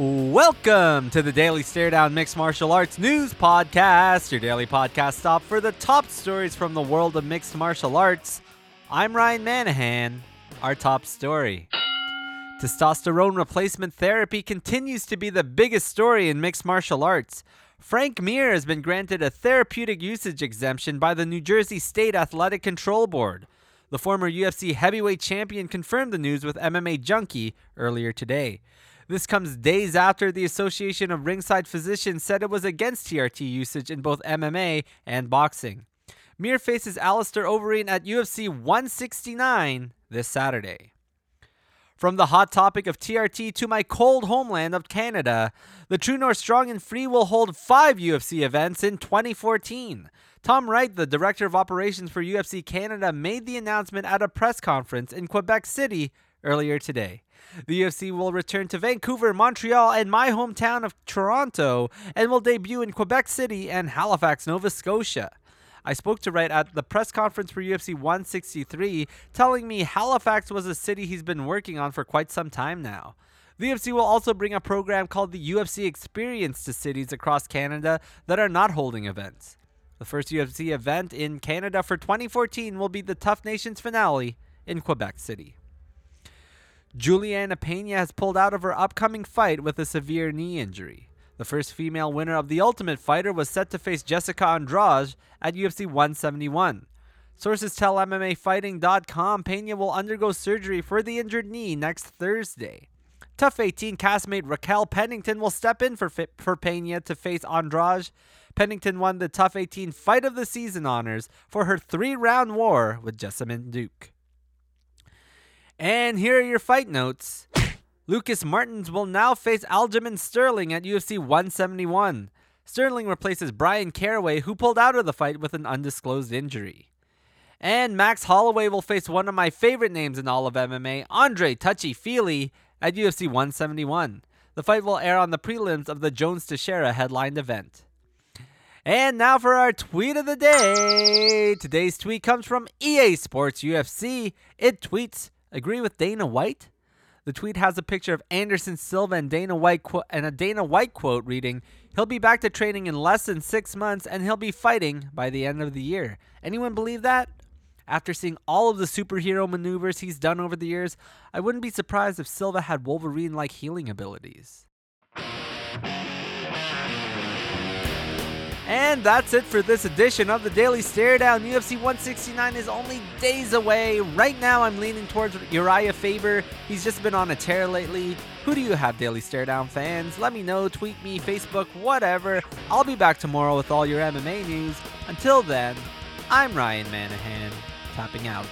Welcome to the Daily Stare Down Mixed Martial Arts News Podcast, your daily podcast stop for the top stories from the world of mixed martial arts. I'm Ryan Manahan. Our top story. Testosterone replacement therapy continues to be the biggest story in mixed martial arts. Frank Mir has been granted a therapeutic usage exemption by the New Jersey State Athletic Control Board. The former UFC heavyweight champion confirmed the news with MMA Junkie earlier today. This comes days after the Association of Ringside Physicians said it was against TRT usage in both MMA and boxing. Mir faces Alistair Overeem at UFC 169 this Saturday. From the hot topic of TRT to my cold homeland of Canada, the True North Strong and Free will hold five UFC events in 2014. Tom Wright, the director of operations for UFC Canada, made the announcement at a press conference in Quebec City earlier today. The UFC will return to Vancouver, Montreal, and my hometown of Toronto, and will debut in Quebec City and Halifax, Nova Scotia. I spoke to Wright at the press conference for UFC 163, telling me Halifax was a city he's been working on for quite some time now. The UFC will also bring a program called the UFC Experience to cities across Canada that are not holding events. The first UFC event in Canada for 2014 will be the TUF Nations finale in Quebec City. Julianna Pena has pulled out of her upcoming fight with a severe knee injury. The first female winner of The Ultimate Fighter was set to face Jessica Andrade at UFC 171. Sources tell MMAfighting.com Pena will undergo surgery for the injured knee next Thursday. TUF 18 castmate Raquel Pennington will step in for, for Pena to face Andrade. Pennington won the TUF 18 Fight of the Season honors for her three round war with Jessamyn Duke. And here are your fight notes. Lucas Martins will now face Aljamain Sterling at UFC 171. Sterling replaces Bryan Caraway, who pulled out of the fight with an undisclosed injury. And Max Holloway will face one of my favorite names in all of MMA, Andre Touchy Fili, at UFC 171. The fight will air on the prelims of the Jones Teixeira headlined event. And now for our tweet of the day. Today's tweet comes from EA Sports UFC. It tweets, Agree with Dana White? The tweet has a picture of Anderson Silva and Dana White qu- and a Dana White quote reading, "He'll be back to training in less than 6 months and he'll be fighting by the end of the year." Anyone believe that? After seeing all of the superhero maneuvers he's done over the years, I wouldn't be surprised if Silva had Wolverine-like healing abilities. And that's it for this edition of the Daily Stare Down. UFC 169 is only days away. Right now, I'm leaning towards Urijah Faber. He's just been on a tear lately. Who do you have, Daily Stare Down fans? Let me know. Tweet me, Facebook, whatever. I'll be back tomorrow with all your MMA news. Until then, I'm Ryan Manahan, tapping out.